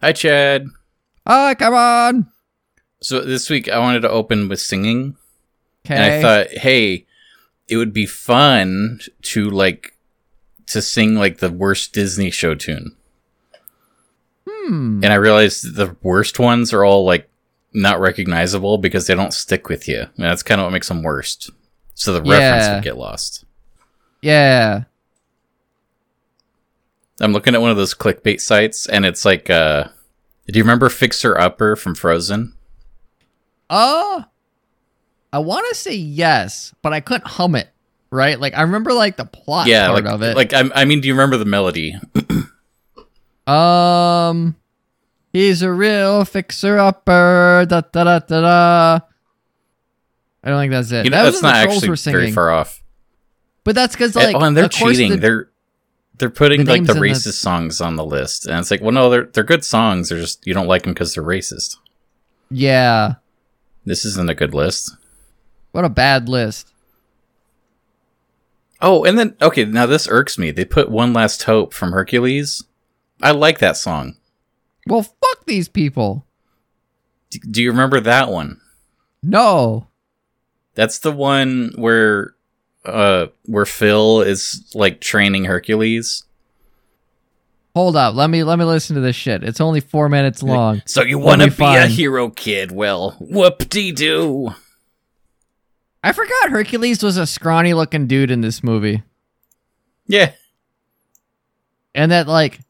Hi, Chad. Ah, come on. So this week I wanted to open with singing, Okay. and I thought, hey, it would be fun to like to sing like the worst Disney show tune. hmm. And I realized the worst ones are all like not recognizable because they don't stick with you. And that's kind of what makes them worst. So the reference would get lost. Yeah. I'm looking at one of those clickbait sites, and it's like, uh, do you remember Fixer Upper from Frozen? Uh, I want to say yes, but I couldn't hum it. Right? Like I remember like the plot yeah, part like, of it. like I, I mean, do you remember the melody? um, he's a real fixer upper. Da da da da da. I don't think that's it. You know, that that's was not actually very far off. but that's because like oh, and they're cheating. the- they're they're putting the like the racist the- songs on the list, and it's like, well, no, they're they're good songs. They're just you don't like them because they're racist. yeah. This isn't a good list. What a bad list. Oh, and then okay, now this irks me. They put "One Last Hope" from Hercules. I like that song. Well, fuck these people. D- do you remember that one? No. That's the one where uh where Phil is like training Hercules. Hold up. Let me let me listen to this shit. It's only four minutes long. So you want to be a hero kid? Well, whoop de doo. I forgot Hercules was a scrawny looking dude in this movie. Yeah. And that like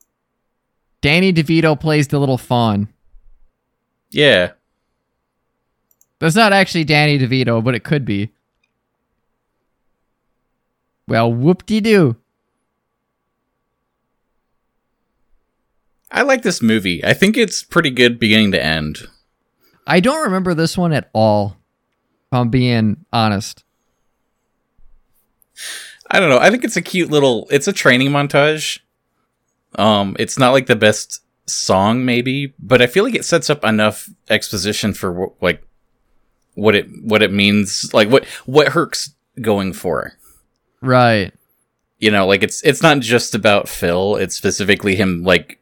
Danny DeVito plays the little faun. Yeah. That's not actually Danny DeVito, but it could be. Well, whoop de doo. I like this movie. I think it's pretty good beginning to end. I don't remember this one at all. If I'm being honest. I don't know. I think it's a cute little it's a training montage. Um it's not like the best song maybe, but I feel like it sets up enough exposition for like what it what it means, like what what Herc's going for. Right. You know, like it's it's not just about Phil, it's specifically him like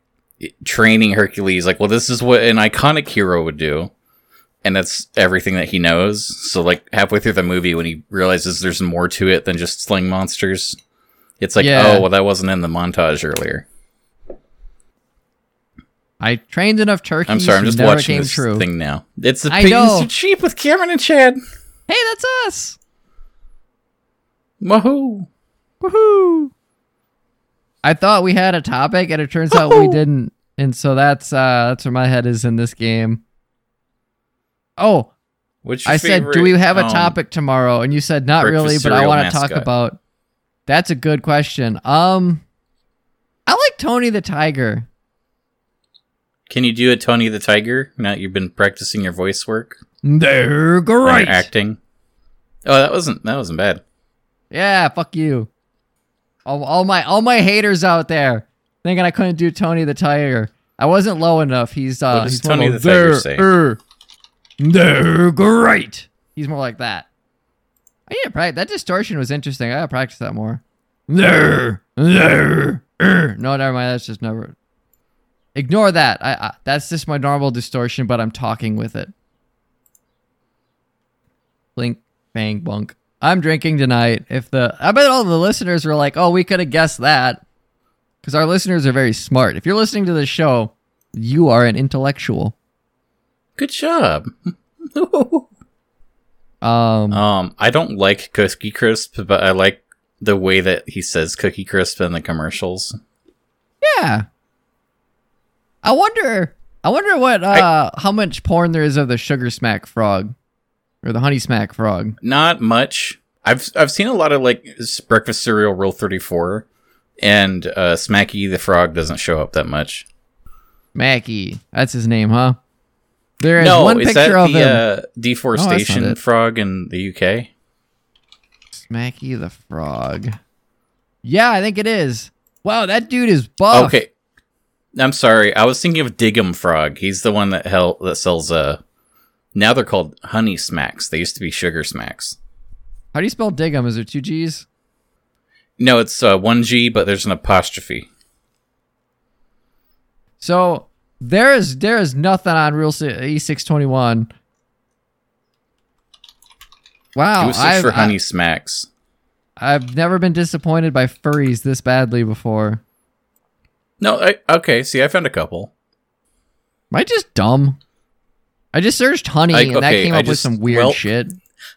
training Hercules like, well this is what an iconic hero would do. And that's everything that he knows. So like halfway through the movie when he realizes there's more to it than just sling monsters, it's like, Yeah. oh well that wasn't in the montage earlier. I trained enough turkeys. I'm sorry, I'm just watching this true. thing now. It's the I know. Too Cheap with Cameron and Chad. Hey, that's us. Wahoo! Woohoo! I thought we had a topic, and it turns out we didn't. And so that's uh that's where my head is in this game. Oh, your I said, do we have a um, topic tomorrow? And you said not really, but I want to talk about. That's a good question. Um, I like Tony the Tiger. Can you do a Tony the Tiger? Now that you've been practicing your voice work, They're great. acting. Oh, that wasn't that wasn't bad. Yeah, fuck you. All, all my all my haters out there thinking I couldn't do Tony the Tiger. I wasn't low enough. He's uh he's Tony the Tiger er, They're great. He's more like that. I need to practice. That distortion was interesting. I gotta practice that more. There, there, er. No, never mind. That's just never. Ignore that. I, I that's just my normal distortion, but I'm talking with it. Blink, bang, bunk. I'm drinking tonight. If the I bet all the listeners were like, "Oh, we could have guessed that," because our listeners are very smart. If you're listening to the show, you are an intellectual. Good job. Um, um, I don't like Cookie Crisp, but I like the way that he says Cookie Crisp in the commercials. yeah. I wonder. I wonder what uh how much porn there is of the sugar smack frog, or the honey smack frog. Not much. I've I've seen a lot of like breakfast cereal Rule Thirty Four, and uh, Smacky the Frog doesn't show up that much. Smacky, that's his name, huh? There is no, one is picture that of the him. uh, deforestation it. frog in the UK? Smacky the frog. Yeah, I think it is. Wow, that dude is buff. Okay, I'm sorry. I was thinking of Dig'em Frog. He's the one that hell that sells. Uh, now they're called Honey Smacks. They used to be Sugar Smacks. How do you spell Dig'em? Is there two G's? No, it's uh, one G, but there's an apostrophe. So There is there is nothing on Rule E621. Wow, it was 6 I've, for I- Honey Smacks. I've never been disappointed by furries this badly before. No, I, okay. See, I found a couple. Am I just dumb? I just searched honey I- and that came up with just- some weird well- shit.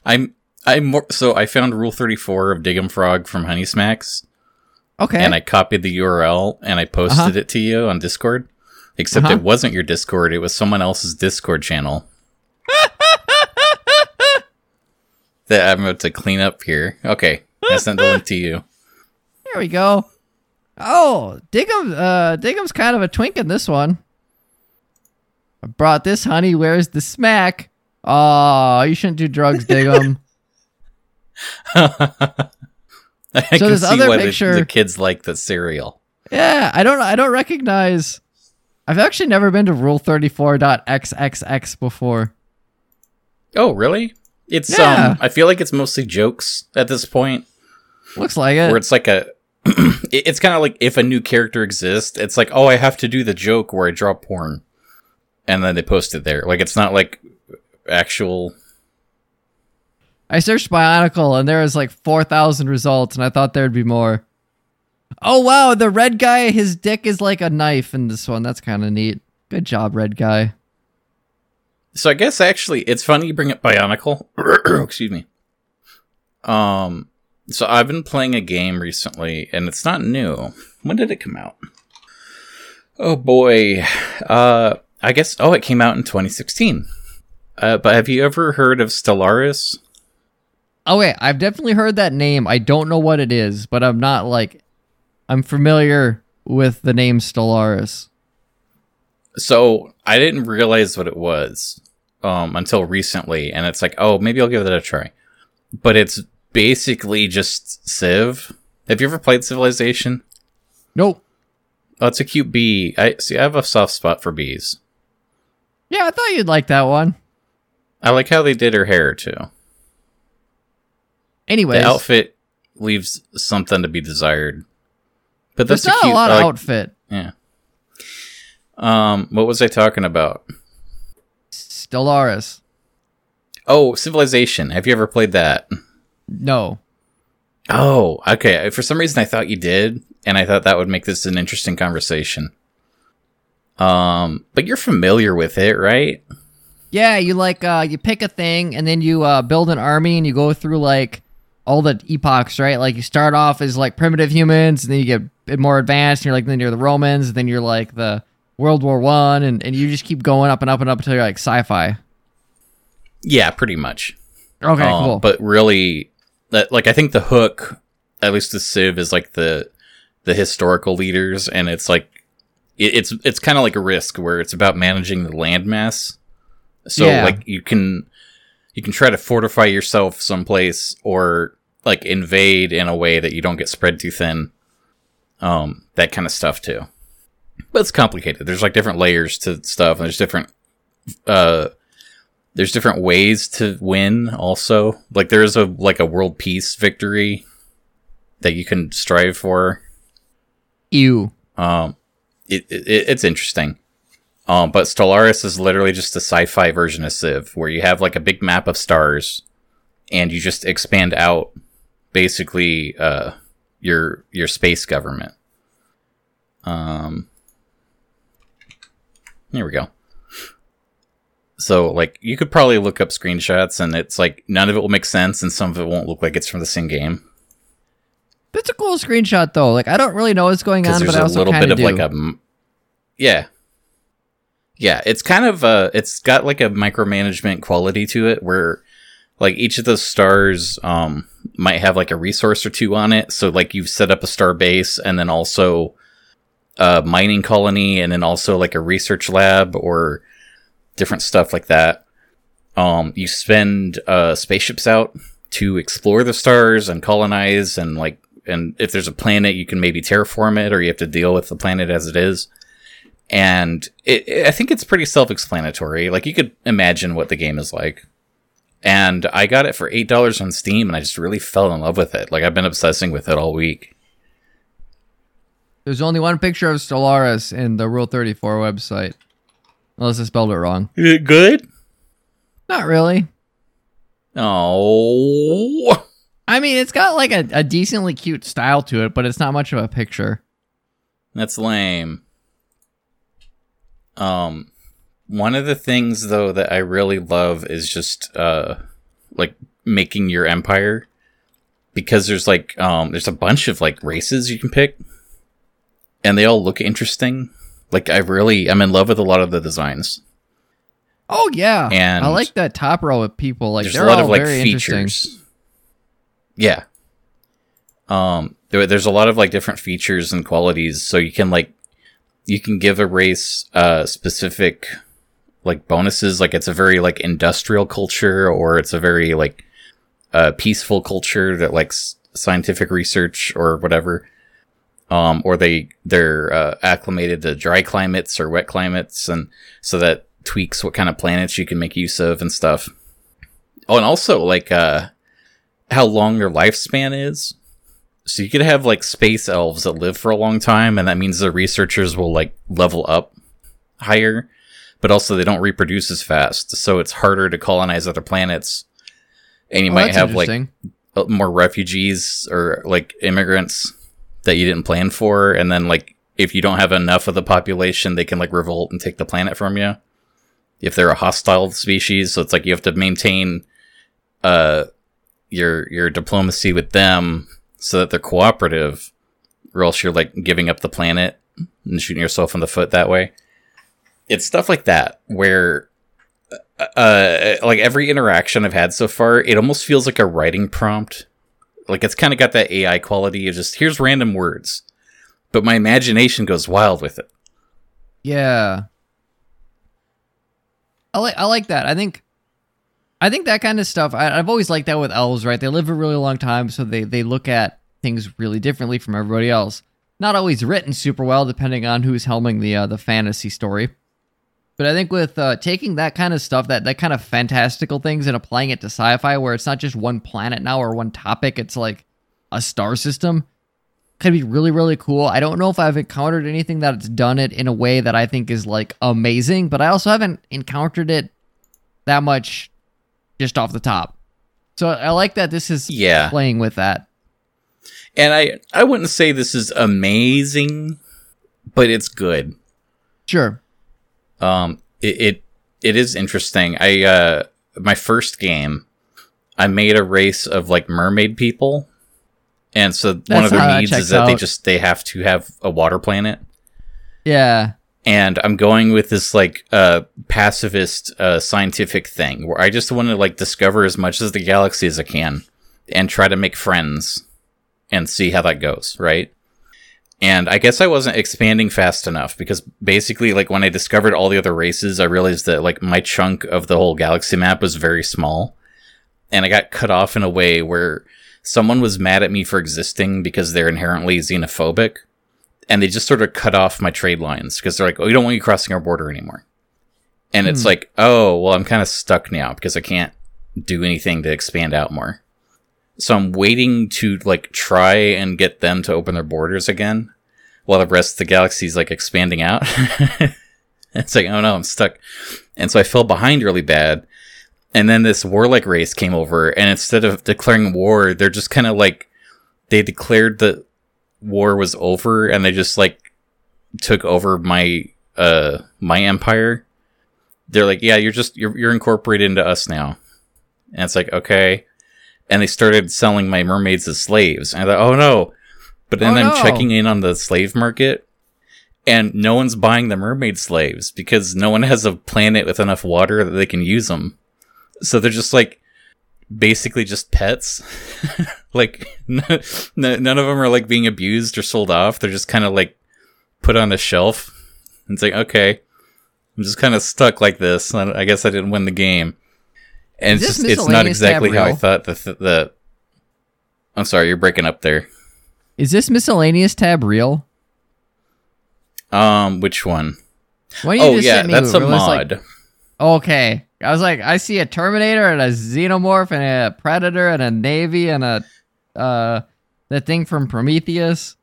I'm I'm more so I found Rule 34 of Dig'em Frog from Honey Smacks, Okay. and I copied the URL and I posted Uh-huh. it to you on Discord. Except Uh-huh. it wasn't your Discord; it was someone else's Discord channel. that I'm about to clean up here. Okay, I sent the link to you. There we go. Oh, Dig'em, uh, Dig'em's kind of a twink in this one. I brought this honey. Where's the smack? Oh, you shouldn't do drugs, Dig'em. I can this see other why the- picture- the kids like the cereal. yeah, I don't, I don't recognize. I've actually never been to Rule34.xxx before. Oh, really? It's Yeah. um. I feel like it's mostly jokes at this point. Looks like it. where it's like a it's kind of like if a new character exists it's like oh i have to do the joke where i draw porn and then they post it there like it's not like actual I searched Bionicle and there was like 4,000 results, and I thought there'd be more. Oh, wow. The red guy, his dick is like a knife in this one. That's kind of neat. Good job, red guy. so i guess actually it's funny you bring up bionicle excuse me um so i've been playing a game recently and it's not new when did it come out oh boy uh i guess oh it came out in 2016 uh, but have you ever heard of stellaris Oh, wait. I've definitely heard that name. I don't know what it is, but I'm not like. I'm familiar with the name Stellaris. So I didn't realize what it was um, until recently, and it's like, oh, maybe I'll give that a try. But it's basically just Civ. Have you ever played Civilization? Nope. Oh, it's a cute bee. I see. I have a soft spot for bees. Yeah, I thought you'd like that one. I like how they did her hair too. Anyway, The outfit leaves something to be desired. But there's that's not a cute. a lot of like- outfit. Yeah. Um, what was I talking about? Stellaris. Oh, Civilization. Have you ever played that? No. Oh, okay. For some reason, I thought you did, and I thought that would make this an interesting conversation. Um, but you're familiar with it, right? Yeah, you like uh you pick a thing and then you uh build an army and you go through like all the epochs, right? Like you start off as like primitive humans and then you get a bit more advanced and you're like then you're the Romans and then you're like the World War One and, and you just keep going up and up and up until you're like sci-fi. Yeah, pretty much. Okay, Um, cool. But really, that like I think the hook, at least the Civ, is like the the historical leaders, and it's like it, it's it's kind of like a risk where it's about managing the landmass. So Yeah. like you can you can try to fortify yourself someplace or like invade in a way that you don't get spread too thin. Um, that kind of stuff too. But it's complicated. There's like different layers to stuff, and there's different uh there's different ways to win also like there's a like a world peace victory that you can strive for Ew. um it, it it's interesting. Um but stellaris is literally just a sci-fi version of civ where you have like a big map of stars and you just expand out basically uh your your space government. Um here we go. So like you could probably look up screenshots and it's like none of it will make sense and some of it won't look like it's from the same game It's a cool screenshot though. Like I don't really know what's going on, but I a also little kind bit of do. like a yeah yeah it's kind of uh it's got like a micromanagement quality to it where like each of the stars um might have like a resource or two on it so like you've set up a star base and then also a mining colony and then also like a research lab or different stuff like that um you spend uh spaceships out to explore the stars and colonize and like and if there's a planet you can maybe terraform it or you have to deal with the planet as it is and it, it- i think it's pretty self-explanatory like you could imagine what the game is like and i got it for eight dollars on steam and i just really fell in love with it like i've been obsessing with it all week There's only one picture of Stellaris in the Rule 34 website. Unless I spelled it wrong. Is it good? Not really. Oh. I mean, it's got like a, a decently cute style to it, but it's not much of a picture. That's lame. Um one of the things though that I really love is just uh like making your empire because there's like um there's a bunch of like races you can pick and they all look interesting. Like I really I'm in love with a lot of the designs. Oh yeah, And I like that top row of people. Like there's a lot of like features. Yeah. Um there, there's a lot of like different features and qualities so you can like you can give a race uh specific like bonuses like it's a very like industrial culture or it's a very like uh peaceful culture that likes scientific research or whatever um or they they're uh, acclimated to dry climates or wet climates and so that tweaks what kind of planets you can make use of and stuff oh and also like uh how long their lifespan is so you could have like space elves that live for a long time, and that means the researchers will like level up higher, but also they don't reproduce as fast, so it's harder to colonize other planets. And you Oh, might have like uh, more refugees or like immigrants that you didn't plan for, and then like if you don't have enough of the population, they can like revolt and take the planet from you. If they're a hostile species, so it's like you have to maintain uh your your diplomacy with them so that they're cooperative, or else you're like giving up the planet and shooting yourself in the foot that way. It's stuff like that where, uh, like every interaction I've had so far, it almost feels like a writing prompt. Like it's kind of got that AI quality of just here's random words, but my imagination goes wild with it. Yeah. I like I like that. I think I think that kind of stuff. I, I've always liked that with elves, right? They live a really long time, so they they look at things really differently from everybody else. Not always written super well, depending on who's helming the uh, the fantasy story. But I think with uh, taking that kind of stuff, that that kind of fantastical things, and applying it to sci-fi, where it's not just one planet now or one topic, it's like a star system could be really really cool. I don't know if I've encountered anything that's done it in a way that I think is like amazing, but I also haven't encountered it that much just off the top. So I like that this is Yeah. playing with that. And I I wouldn't say this is amazing, but it's good. Sure. Um, it, it it is interesting. I uh my first game, I made a race of like mermaid people, and so one of their needs is that they just they have to have a water planet. Yeah. And I'm going with this like uh pacifist uh scientific thing where I just want to like discover as much as the galaxy as I can and try to make friends and see how that goes, right? And I guess I wasn't expanding fast enough because basically, like, when I discovered all the other races, I realized that, like, my chunk of the whole galaxy map was very small. And I got cut off in a way where someone was mad at me for existing because they're inherently xenophobic. And they just sort of cut off my trade lines because they're like, oh, we don't want you crossing our border anymore. And it's Hmm. like, oh, well, I'm kind of stuck now because I can't do anything to expand out more. So I'm waiting to like try and get them to open their borders again while the rest of the galaxy's like expanding out. it's like, oh no, I'm stuck. And so I fell behind really bad. And then this warlike race came over, and instead of declaring war, they're just kind of like they declared that war was over, and they just like took over my uh my empire. They're like, yeah, you're just you're you're incorporated into us now, and it's like okay. And they started selling my mermaids as slaves. And I thought, oh no. But then Oh, I'm no. checking in on the slave market, and no one's buying the mermaid slaves because no one has a planet with enough water that they can use them. So they're just like basically just pets. like n- n- none of them are like being abused or sold off. They're just kind of like put on a shelf. And it's like okay, I'm just kind of stuck like this. I I guess I didn't win the game. And it's just it's not exactly how I thought the th- the. I'm sorry, you're breaking up there. Is this miscellaneous tab real? Um, which one? Why don't you Oh just yeah, send me that's a was like- mod. okay. I was like, I see a Terminator and a Xenomorph and a Predator and a Na'vi and a uh that thing from Prometheus.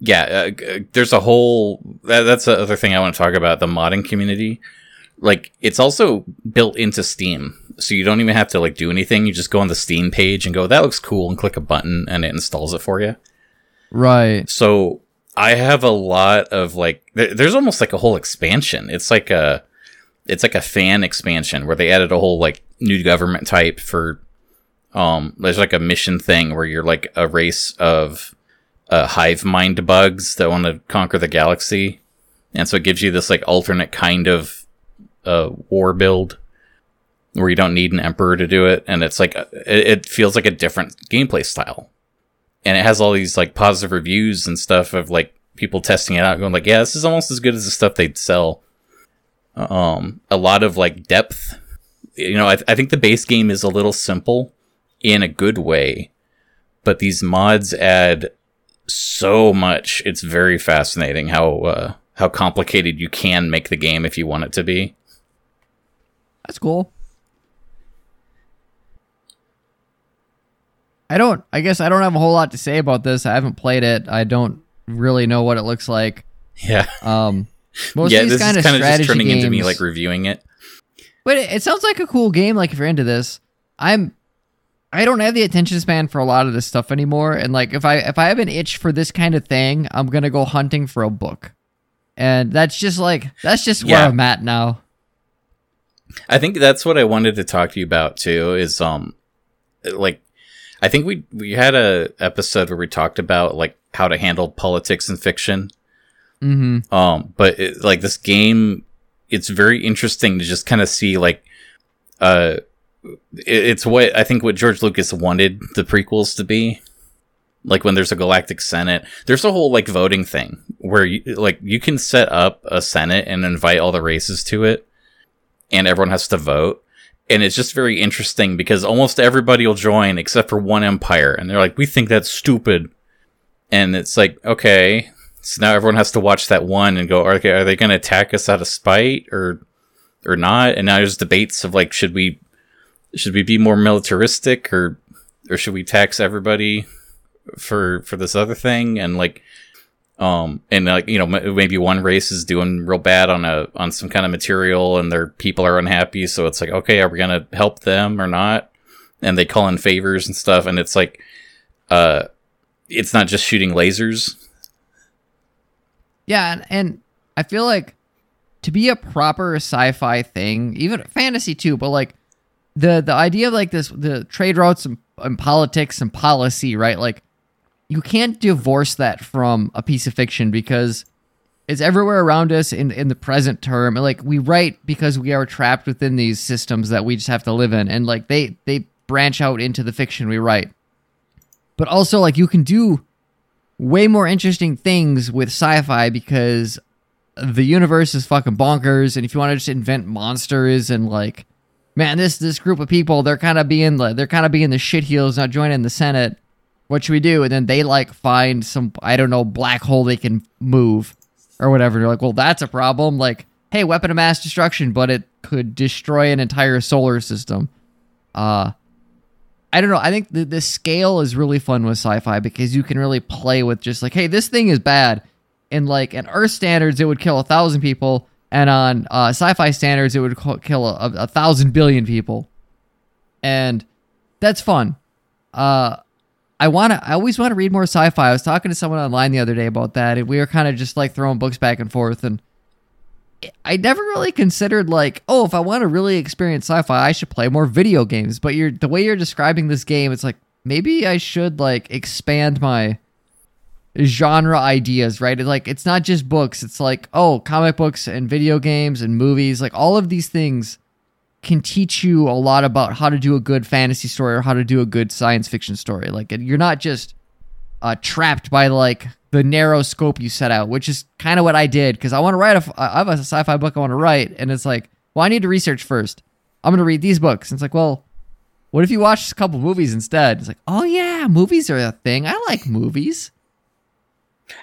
yeah, uh, there's a whole. That, that's the other thing I want to talk about the modding community. Like, it's also built into Steam, so you don't even have to like do anything. You just go on the Steam page and go, "That looks cool," and click a button, and it installs it for you. Right. So I have a lot of like. There, there's almost like a whole expansion. It's like a, it's like a fan expansion where they added a whole like new government type for. Um, there's like a mission thing where you're like a race of uh, hive mind bugs that want to conquer the galaxy, and so it gives you this like alternate kind of uh, war build where you don't need an emperor to do it, and it's like it, it feels like a different gameplay style, and it has all these like positive reviews and stuff of like people testing it out, going like, yeah, this is almost as good as the stuff they'd sell. Um, a lot of like depth. You know, I, I think the base game is a little simple in a good way, but these mods add so much. It's very fascinating how uh, how complicated you can make the game if you want it to be. That's cool. I don't. I guess I don't have a whole lot to say about this. I haven't played it. I don't really know what it looks like. Yeah, Um, most yeah. of these This kind is of kind of just turning games, into me like reviewing it. But it, it sounds like a cool game. Like if you're into this, I'm. I don't have the attention span for a lot of this stuff anymore. And like if I if I have an itch for this kind of thing, I'm gonna go hunting for a book. And that's just like that's just where I'm at now. I think that's what I wanted to talk to you about too. Is um, like, I think we we had a episode where we talked about like how to handle politics in fiction. Mm-hmm. Um, but it, like this game, it's very interesting to just kind of see like, uh, it, it's what I think what George Lucas wanted the prequels to be. Like when there's a galactic senate, there's a whole like voting thing where you like you can set up a senate and invite all the races to it, and everyone has to vote. And it's just very interesting because almost everybody will join except for one empire, and they're like, "We think that's stupid," and it's like, okay, so now everyone has to watch that one and go, okay, are they going to attack us out of spite or or not? And now there's debates of like, should we should we be more militaristic or or should we tax everybody for for this other thing? And like, um, and like you know maybe one race is doing real bad on a on some kind of material and their people are unhappy, so it's like, okay, are we going to help them or not? And they call in favors and stuff, and it's like, uh, it's not just shooting lasers. Yeah, and, and I feel like to be a proper sci-fi thing, even fantasy too, but like the the idea of like this the trade routes and, and politics and policy, right? Like you can't divorce that from a piece of fiction because it's everywhere around us in in the present term. Like we write because we are trapped within these systems that we just have to live in, and like they they branch out into the fiction we write. But also like you can do way more interesting things with sci-fi because the universe is fucking bonkers and if you want to just invent monsters and like man this this group of people they're kind of being the they're kind of being the shitheels not joining the senate. What should we do? And then they like find some i don't know black hole they can move or whatever. You're like well that's a problem. Like hey weapon of mass destruction but it could destroy an entire solar system. Uh I don't know. I think the, the scale is really fun with sci-fi because you can really play with just like, hey, this thing is bad. And like, in Earth standards, it would kill a thousand people, and on uh, sci-fi standards, it would kill a, a, a thousand billion people. And that's fun. Uh, I want to. I always want to read more sci-fi. I was talking to someone online the other day about that, and we were kind of just like throwing books back and forth. And I never really considered like, oh, if I want to really experience sci-fi, I should play more video games. But you're the way you're describing this game, it's like maybe I should like expand my genre ideas, right? It's like it's not just books. It's like, oh, comic books and video games and movies, like all of these things can teach you a lot about how to do a good fantasy story or how to do a good science fiction story. Like you're not just uh, trapped by like the narrow scope you set out, which is kind of what I did because I want to write a, I have a sci-fi book I want to write, and it's like, well, I need to research first. I'm gonna read these books. And it's like, well, what if you watch a couple movies instead? It's like, oh yeah, movies are a thing. I like movies.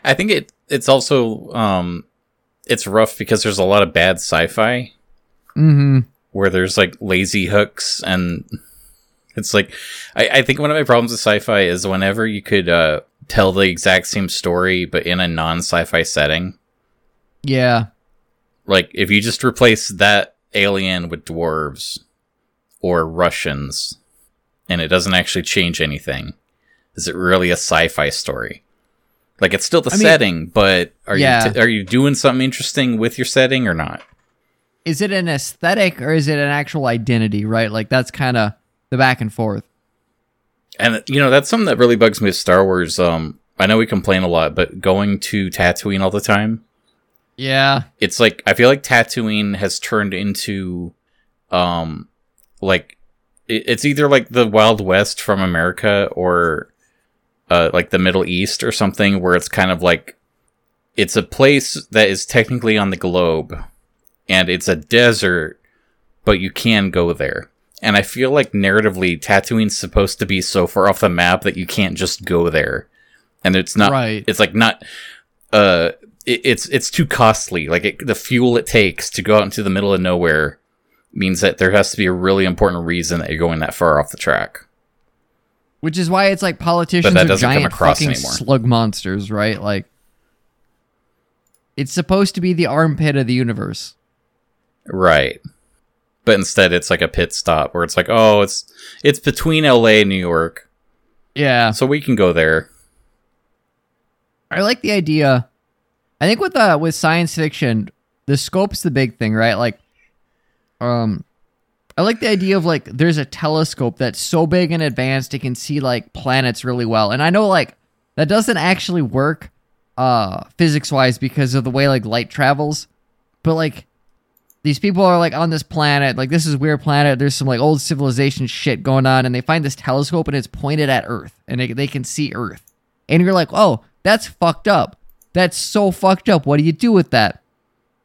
I think it it's also um it's rough because there's a lot of bad sci-fi Mm-hmm. where there's like lazy hooks and it's like I, I think one of my problems with sci-fi is whenever you could uh tell the exact same story but in a non-sci-fi setting. Yeah. Like if you just replace that alien with dwarves or Russians and it doesn't actually change anything, is it really a sci-fi story? Like it's still the I mean- setting, but are Yeah. you t- are you doing something interesting with your setting or not? Is it an aesthetic or is it an actual identity, right? Like that's kind of the back and forth. And you know that's something that really bugs me with Star Wars. Um, I know we complain a lot, but going to Tatooine all the time, Yeah. it's like I feel like Tatooine has turned into, um, like it's either like the Wild West from America or, uh, like the Middle East or something, where it's kind of like it's a place that is technically on the globe, and it's a desert, but you can go there. And I feel like narratively, Tatooine's supposed to be so far off the map that you can't just go there, and it's not. Right. It's like not. Uh, it, it's it's too costly. Like it, the fuel it takes to go out into the middle of nowhere means that there has to be a really important reason that you're going that far off the track. Which is why it's like politicians that are doesn't come giant across fucking anymore. slug monsters, right? Like it's supposed to be the armpit of the universe. Right. But instead, it's like a pit stop where it's like, oh, it's it's between L.A. and New York, Yeah. so we can go there. I like the idea. I think with uh with science fiction, the scope's the big thing, right? Like um I like the idea of like there's a telescope that's so big and advanced it can see like planets really well. And I know like that doesn't actually work uh physics wise because of the way like light travels. But like these people are like on this planet, like this is weird planet. There's some like old civilization shit going on, and they find this telescope and it's pointed at Earth, and they, they can see Earth. And you're like, oh, that's fucked up. That's so fucked up. What do you do with that?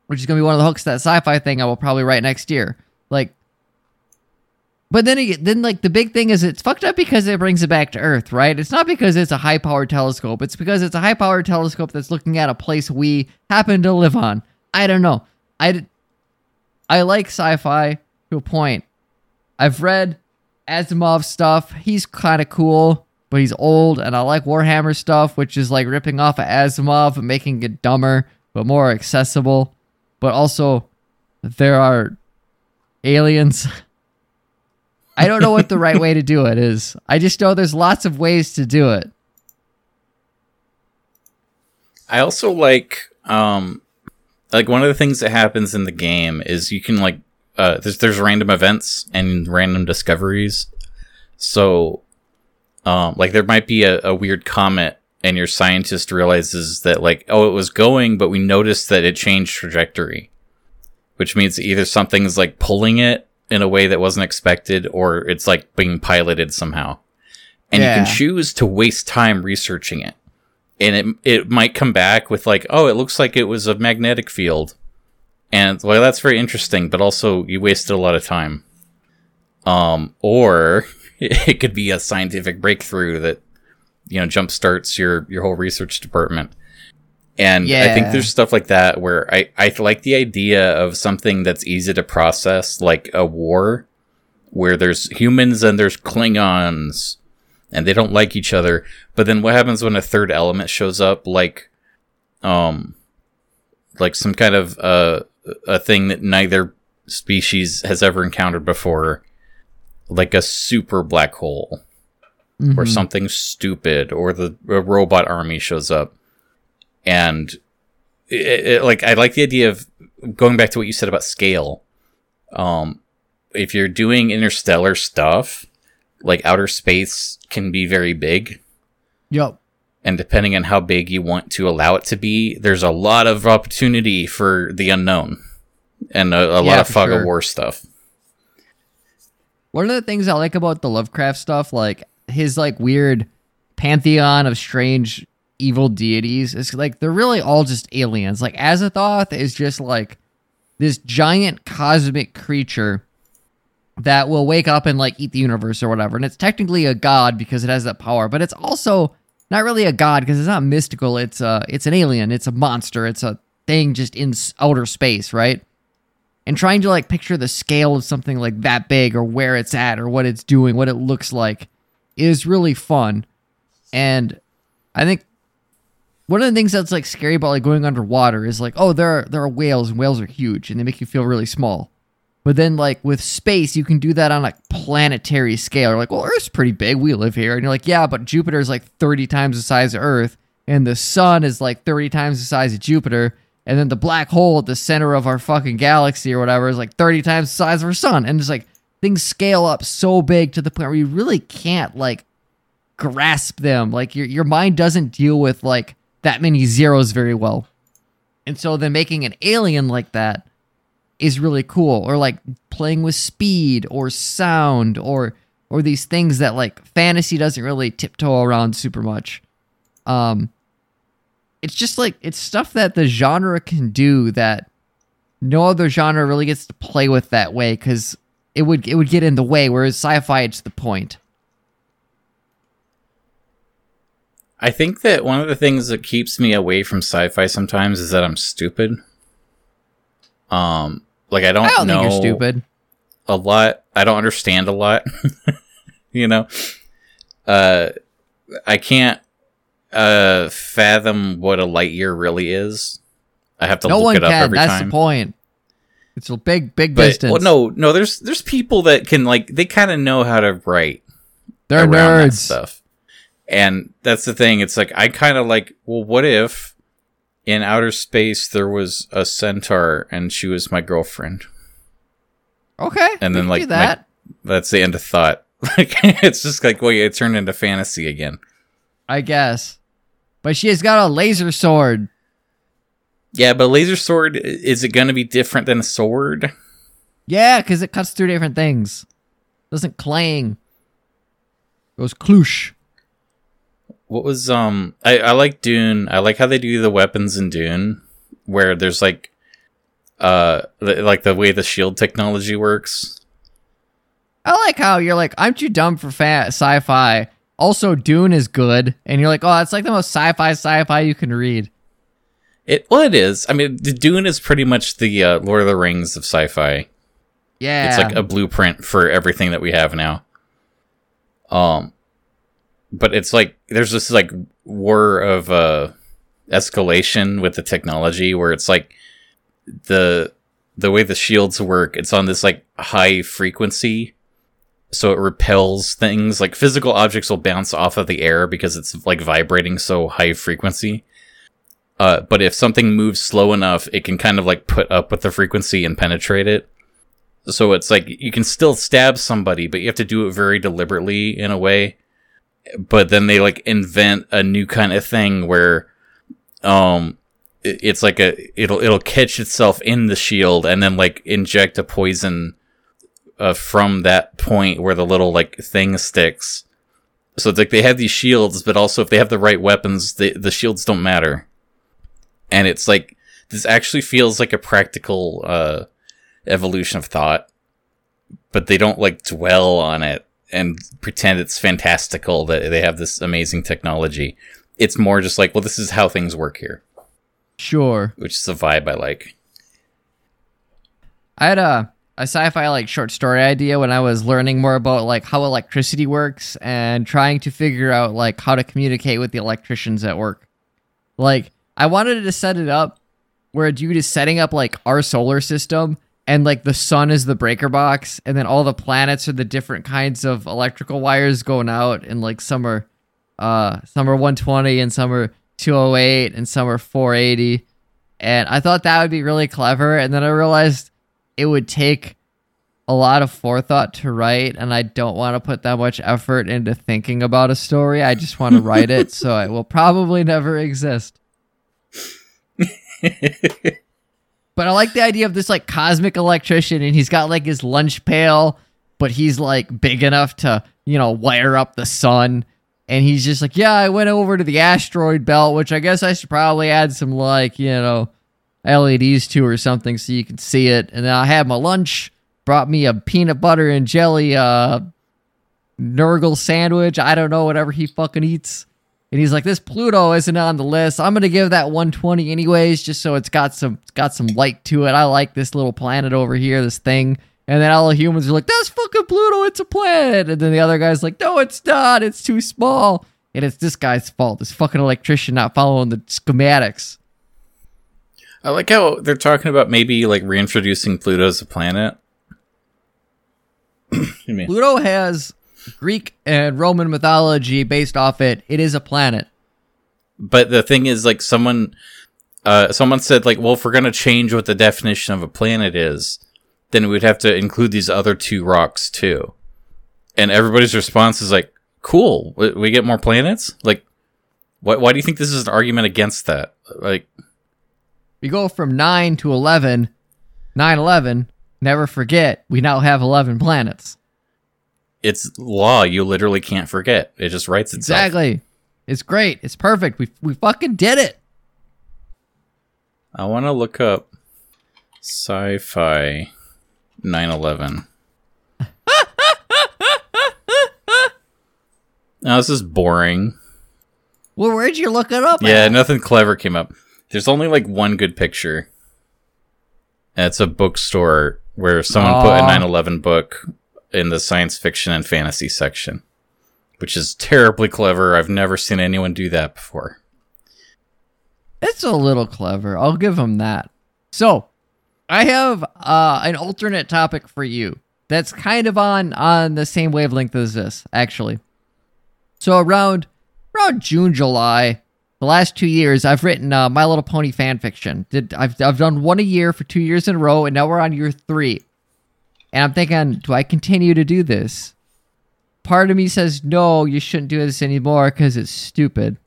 Which is gonna be one of the hooks to that sci-fi thing I will probably write next year. Like, but then again, then like the big thing is it's fucked up because it brings it back to Earth, right? It's not because it's a high-powered telescope. It's because it's a high-powered telescope that's looking at a place we happen to live on. I don't know. I I like sci-fi to a point. I've read Asimov stuff. He's kind of cool, but he's old, and I like Warhammer stuff, which is like ripping off of Asimov and making it dumber but more accessible. But also, there are aliens. I don't know what the right way to do it is. I just know there's lots of ways to do it. I also like um like one of the things that happens in the game is you can like uh there's there's random events and random discoveries. So um like there might be a, a weird comet and your scientist realizes that like oh it was going but we noticed that it changed trajectory. Which means either something's like pulling it in a way that wasn't expected or it's like being piloted somehow. And you can choose to waste time researching it and it it might come back with like, oh, it looks like it was a magnetic field, and well, that's very interesting, but also you wasted a lot of time. Um, or it could be a scientific breakthrough that you know jumpstarts your your whole research department. And I think there's stuff like that where I, I like the idea of something that's easy to process, like a war, where there's humans and there's Klingons, and they don't like each other. But then what happens when a third element shows up, like, um, like some kind of uh a thing that neither species has ever encountered before, like a super black hole or Mhm. something stupid, or the a robot army shows up, and it, it, like I like the idea of going back to what you said about scale. Um, if you're doing interstellar stuff, like outer space can be very big, Yep. and depending on how big you want to allow it to be, there's a lot of opportunity for the unknown and a, a lot of fog of war stuff. One of the things I like about the Lovecraft stuff, like his like weird pantheon of strange evil deities, is like they're really all just aliens. Like Azathoth is just like this giant cosmic creature that will wake up and like eat the universe or whatever. And it's technically a god because it has that power, but it's also not really a god because it's not mystical. It's uh it's an alien. It's a monster. It's a thing just in outer space, right? and trying to like picture the scale of something like that big or where it's at or what it's doing, what it looks like is really fun. And I think one of the things that's like scary about like going underwater is like, oh, there are there are whales and whales are huge and they make you feel really small. But then like with space, you can do that on a planetary scale. You're like, well, Earth's pretty big. We live here. And you're like, yeah, but Jupiter is like 30 times the size of Earth, and the sun is like 30 times the size of Jupiter. And then the black hole at the center of our fucking galaxy or whatever is like 30 times the size of our sun. And it's like things scale up so big to the point where you really can't like grasp them. Like your your mind doesn't deal with like that many zeros very well. And so then making an alien like that is really cool or like playing with speed or sound or or these things that like fantasy doesn't really tiptoe around super much. Um it's just like it's stuff that the genre can do that no other genre really gets to play with that way cuz it would it would get in the way whereas sci-fi it's the point. I think that one of the things that keeps me away from sci-fi sometimes is that I'm stupid. Um, like I don't, I don't know you're stupid. a lot. I don't understand a lot. you know, uh, I can't uh fathom what a light year really is. I have to No look one it up can. every That's time. the point. It's a big big But distance. well, no, no. There's there's people that can like they kind of know how to write They're nerds. stuff. And that's the thing. It's like I kind of like. Well, what if in outer space there was a centaur and she was my girlfriend? Okay. And then, like, do my- that. That's the end of thought. Like it's just like well, it turned into fantasy again. I guess. But she has got a laser sword. Yeah, but laser sword is it going to be different than a sword? Yeah, because it cuts through different things. Doesn't clang. It goes kloosh. What was um? I I like Dune. I like how they do the weapons in Dune, where there's like, uh, the, like the way the shield technology works. I like how you're like, I'm too dumb for fa- sci-fi. Also, Dune is good, and you're like, oh, that's like the most sci-fi sci-fi you can read. It well, it is. I mean, the Dune is pretty much the uh, Lord of the Rings of sci-fi. Yeah, It's like a blueprint for everything that we have now. Um, but it's like there's this like war of uh escalation with the technology where it's like the the way the shields work. It's on this like high frequency, so it repels things. Like physical objects will bounce off of the air because it's like vibrating so high frequency. Uh, but if something moves slow enough, it can kind of like put up with the frequency and penetrate it. So it's like you can still stab somebody, but you have to do it very deliberately in a way. But then they like invent a new kind of thing where, um, it- it's like a it'll it'll catch itself in the shield and then like inject a poison, uh, from that point where the little like thing sticks. So it's like they have these shields, but also if they have the right weapons, the the shields don't matter. And it's like this actually feels like a practical uh evolution of thought, but they don't like dwell on it and pretend it's fantastical that they have this amazing technology. It's more just like, well, this is how things work here, sure. which is a vibe I like. I had a a sci-fi like short story idea when I was learning more about like how electricity works and trying to figure out like how to communicate with the electricians at work. Like I wanted to set it up where a dude is setting up like our solar system and like the sun is the breaker box and then all the planets are the different kinds of electrical wires going out and like some are uh some are 120 and some are 208 and some are 480 and I thought that would be really clever and then I realized it would take a lot of forethought to write and I don't want to put that much effort into thinking about a story. I just want to write it so it will probably never exist. But I like the idea of this like cosmic electrician and he's got like his lunch pail, but he's like big enough to, you know, wire up the sun. And he's just like, yeah, I went over to the asteroid belt, which I guess I should probably add some like, you know, LEDs to or something so you can see it. And then I had my lunch, brought me a peanut butter and jelly uh Nurgle sandwich. I don't know, whatever he fucking eats. And he's like, "This Pluto isn't on the list. I'm gonna give that 120 anyways, just so it's got some it's got some light to it. I like this little planet over here, this thing." And then all the humans are like, "That's fucking Pluto. It's a planet." And then the other guy's like, "No, it's not. It's too small." and it's this guy's fault. This fucking electrician not following the schematics. I like how they're talking about maybe like reintroducing Pluto as a planet. Pluto has Greek and Roman mythology based off it. It is a planet. But the thing is, like, someone, uh, someone said, like, well, if we're gonna change what the definition of a planet is, then we'd have to include these other two rocks too. And everybody's response is like, "Cool, we we get more planets." Like, why? Why do you think this is an argument against that? Like, We go from 9 to 11. 9 11. Never forget, we now have 11 planets. It's law. You literally can't forget. It just writes itself. Exactly. It's great. It's perfect. We, we fucking did it. I want to look up sci-fi 9/11. now this is boring. Well, where'd you look it up? Yeah, at? nothing clever came up. There's only like one good picture. And it's a bookstore where someone put a Aw. 9/11 book in the science fiction and fantasy section, which is terribly clever. I've never seen anyone do that before. It's a little clever. I'll give him that. So, I have uh, an alternate topic for you that's kind of on on the same wavelength as this, actually. So around around June, July, the last two years, I've written uh, My Little Pony fan fiction. Did I've I've done one a year for two years in a row, and now we're on year three. And I'm thinking, do I continue to do this? Part of me says no, you shouldn't do this anymore because it's stupid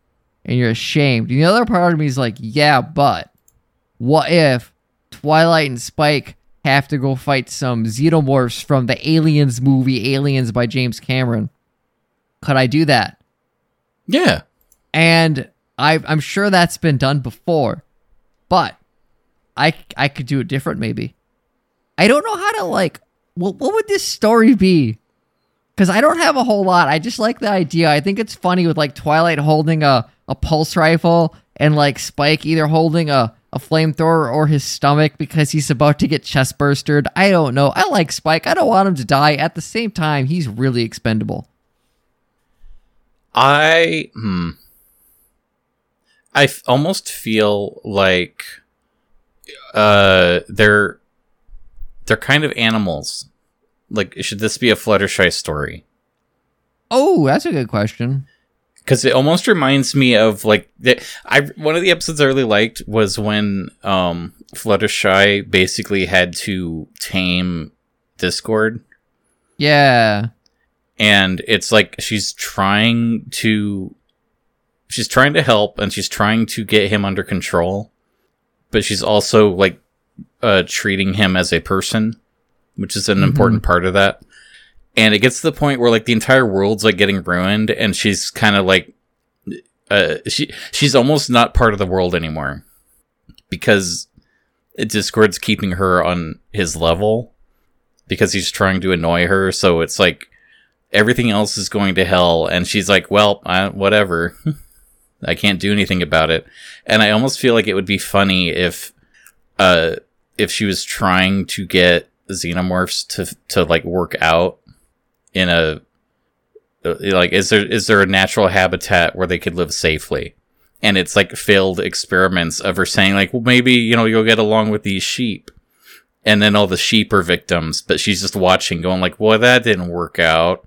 and you're ashamed. And the other part of me is like, yeah, but what if Twilight and Spike have to go fight some xenomorphs from the Aliens movie, Aliens by James Cameron? Could I do that? Yeah. And I, I'm sure that's been done before, but I, I could do it different maybe. I don't know how to like, what, what would this story be? Because I don't have a whole lot. I just like the idea. I think it's funny with like Twilight holding a, a pulse rifle and like Spike either holding a, a flamethrower or his stomach because he's about to get chest bursted. I don't know. I like Spike. I don't want him to die. At the same time, he's really expendable. I hmm. I f- almost feel like uh they're they're kind of animals. Like should this be a Fluttershy story? Oh, that's a good question. Cuz it almost reminds me of like the, I one of the episodes I really liked was when um Fluttershy basically had to tame Discord Yeah. and it's like she's trying to she's trying to help and she's trying to get him under control but she's also like uh treating him as a person which is an important part of that. And it gets to the point where like the entire world's like getting ruined and she's kind of like uh she she's almost not part of the world anymore because discord's keeping her on his level because he's trying to annoy her. So it's like everything else is going to hell and she's like well I, whatever. I can't do anything about it. And i almost feel like it would be funny if uh if she was trying to get xenomorphs to to like work out in a like is there is there a natural habitat where they could live safely? And it's like failed experiments of her saying like well maybe you know you'll get along with these sheep. And then all the sheep are victims but she's just watching going like well that didn't work out.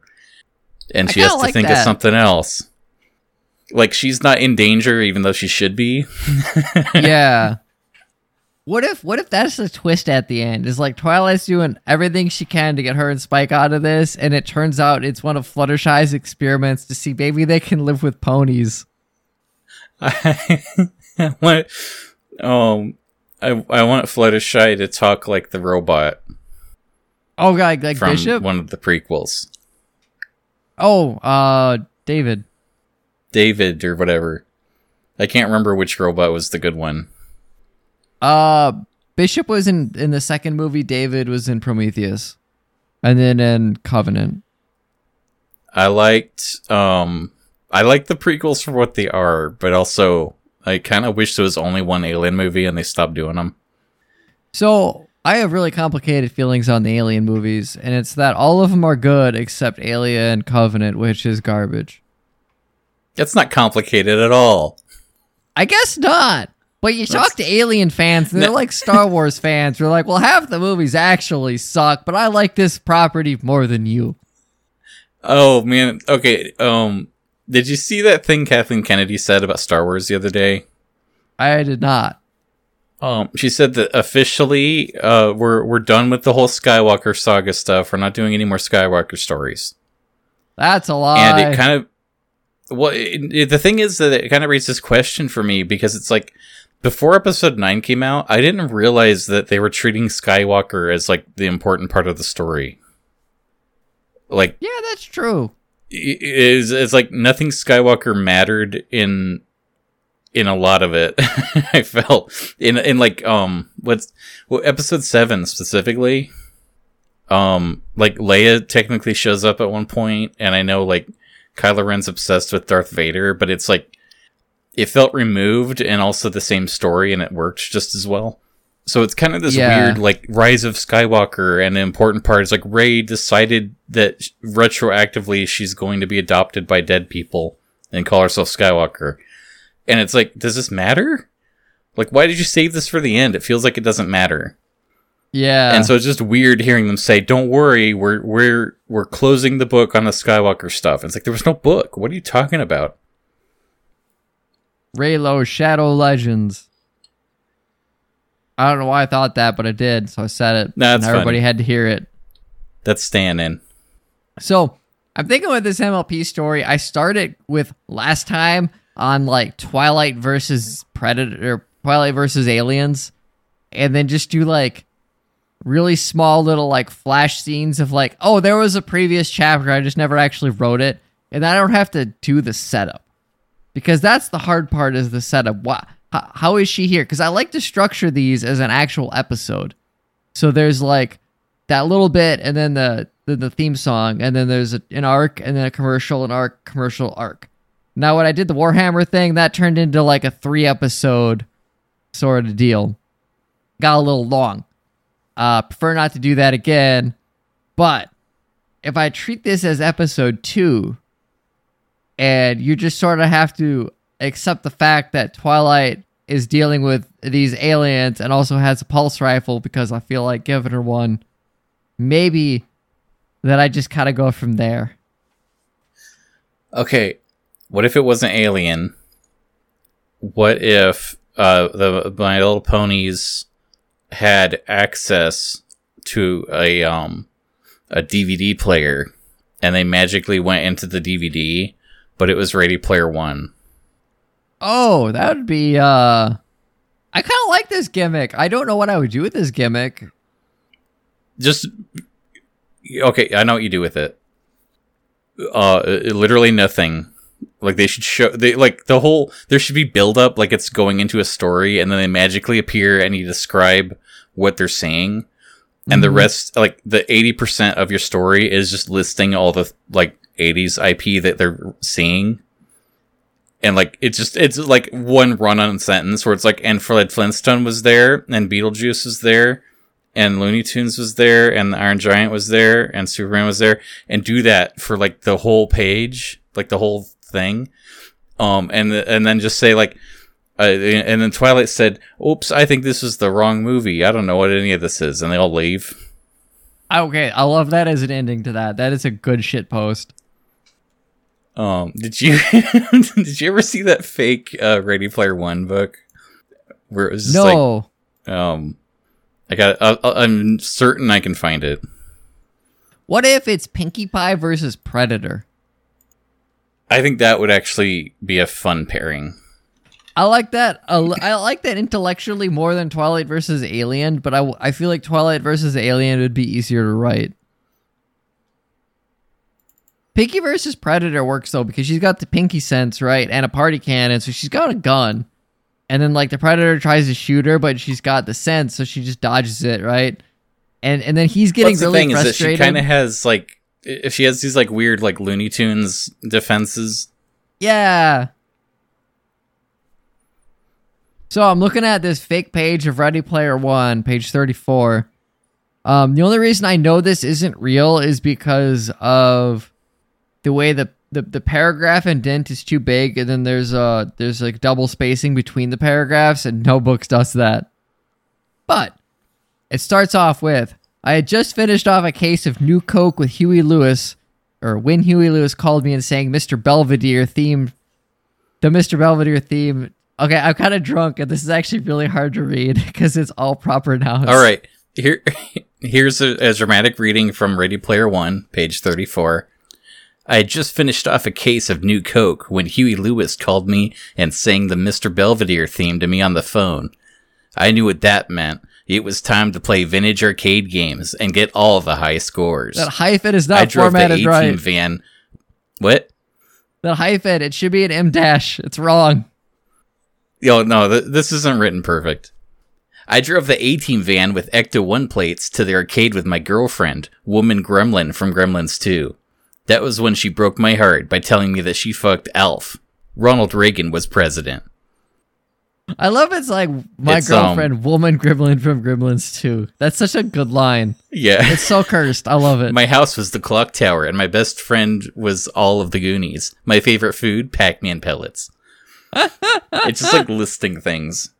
And she has to like think of something else. Like she's not in danger even though she should be. Yeah. What if what if that's the twist at the end? Is like Twilight's doing everything she can to get her and Spike out of this, and it turns out it's one of Fluttershy's experiments to see maybe they can live with ponies. I want, um, I, I want Fluttershy to talk like the robot Oh god, like from Bishop? one of the prequels, Oh, uh David. David or whatever. I can't remember which robot was the good one. Uh Bishop was in in the second movie, David was in Prometheus. And then in Covenant. I liked, um, I like the prequels for what they are, but also I kind of wish there was only one Alien movie and they stopped doing them. So I have really complicated feelings on the Alien movies, and it's that all of them are good except Alien and Covenant, which is garbage. That's not complicated at all. I guess not. But you talk to alien fans, and they're like Star Wars fans. They're like, well, half the movies actually suck, but I like this property more than you. Oh man. Okay. Um. Did you see that thing Kathleen Kennedy said about Star Wars the other day? I did not. Um. She said that officially, uh, we're we're done with the whole Skywalker saga stuff. We're not doing any more Skywalker stories. That's a lie. and it kind of well it, it- the thing is that it kind of raises this question for me because it's like before episode 9 came out i didn't realize that they were treating skywalker as like the important part of the story like yeah, that's true. is it's like nothing skywalker mattered in in a lot of it i felt in in like um what's well, episode 7 specifically um like leia technically shows up at one point and i know like kylo ren's obsessed with darth vader but it's like it felt removed and also the same story and it worked just as well so it's kind of this Yeah. weird like rise of skywalker and the important part is like Rey decided that retroactively she's going to be adopted by dead people and call herself skywalker and it's like does this matter like why did you save this for the end it feels like it doesn't matter Yeah. and so it's just weird hearing them say, "Don't worry, we're we're we're closing the book on the Skywalker stuff." It's like there was no book. What are you talking about? Reylo Shadow Legends. I don't know why I thought that, but I did, so I said it. Nah, and everybody funny. had to hear it. That's staying in. So I'm thinking with this MLP story, I started with last time on like Twilight versus Predator, Twilight versus Aliens, and then just do like really small little like flash scenes of like, oh, there was a previous chapter, I just never actually wrote it, and I don't have to do the setup because that's the hard part is the setup. What? How, how is she here? Because I like to structure these as an actual episode. So there's like that little bit, and then the the, the theme song, and then there's a, an arc, and then a commercial, an arc, commercial, arc. Now, when I did the Warhammer thing, that turned into like a three episode sort of deal. Got a little long. Uh, prefer not to do that again. But if I treat this as episode two, and you just sort of have to accept the fact that Twilight is dealing with these aliens and also has a pulse rifle because I feel like giving her one, maybe that I just kind of go from there. Okay, what if it wasn't Alien? What if uh, the My Little Ponies had access to a um a DVD player, and they magically went into the DVD, but it was Ready Player One? Oh, that would be uh I kind of like this gimmick. I don't know what I would do with this gimmick. just okay i know what you do with it uh literally nothing like they should show they like the whole there should be build up like it's going into a story and then they magically appear and you describe what they're saying and the Mhm. rest like the 80% of your story is just listing all the like 80s ip that they're seeing and like it's just it's like one run-on sentence where it's like and fred flintstone was there and beetlejuice was there and Looney Tunes was there, and the Iron Giant was there, and Superman was there, and do that for like the whole page, like the whole thing, um, and and then just say like, uh, and then Twilight said, "Oops, I think this is the wrong movie. I don't know what any of this is," and they all leave. Okay, I love that as an ending to that. That is a good shit post. Um, did you did you ever see that fake uh, Ready Player One book where it was just No. like, um, I got, uh, I'm certain I can find it. what if it's Pinkie Pie versus Predator? I think that would actually be a fun pairing. I like that. I like that intellectually more than Twilight versus Alien, but I, I feel like Twilight versus Alien would be easier to write. Pinkie versus Predator works though because she's got the pinkie sense, right, and a party cannon, so she's got a gun. And then like the Predator tries to shoot her, but she's got the sense, so she just dodges it, right? And and then he's getting What's the really thing is that frustrated. she kind of has like if she has these like weird like Looney Tunes defenses. Yeah. So I'm looking at this fake page of Ready Player One, page 34. Um, the only reason I know this isn't real is because of the way the the the paragraph indent is too big, and then there's uh there's like double spacing between the paragraphs, and no books does that. But it starts off with I had just finished off a case of New Coke with Huey Lewis, or when Huey Lewis called me and sang Mr. Belvedere theme, the Mr. Belvedere theme. Okay, I'm kind of drunk, and this is actually really hard to read because it's all proper nouns. All right. Here, here's a, a dramatic reading from Ready Player One, page 34. I had just finished off a case of New Coke when Huey Lewis called me and sang the Mr. Belvedere theme to me on the phone. I knew what that meant. It was time to play vintage arcade games and get all the high scores. That hyphen is not I drove the formatted A Team right. van. What? That hyphen, it should be an M dash. It's wrong. Yo, no, th- this isn't written perfect. I drove the A Team van with Ecto 1 plates to the arcade with my girlfriend, Woman Gremlin from Gremlins 2. That was when she broke my heart by telling me that she fucked Alf. Ronald Reagan was president. I love it's like my It's, um, girlfriend, woman gremlin from Gremlins 2. That's such a good line. Yeah. It's so cursed. I love it. my house was the clock tower, and my best friend was all of the Goonies. My favorite food, Pac Man pellets. it's just like listing things.